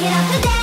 Get up today.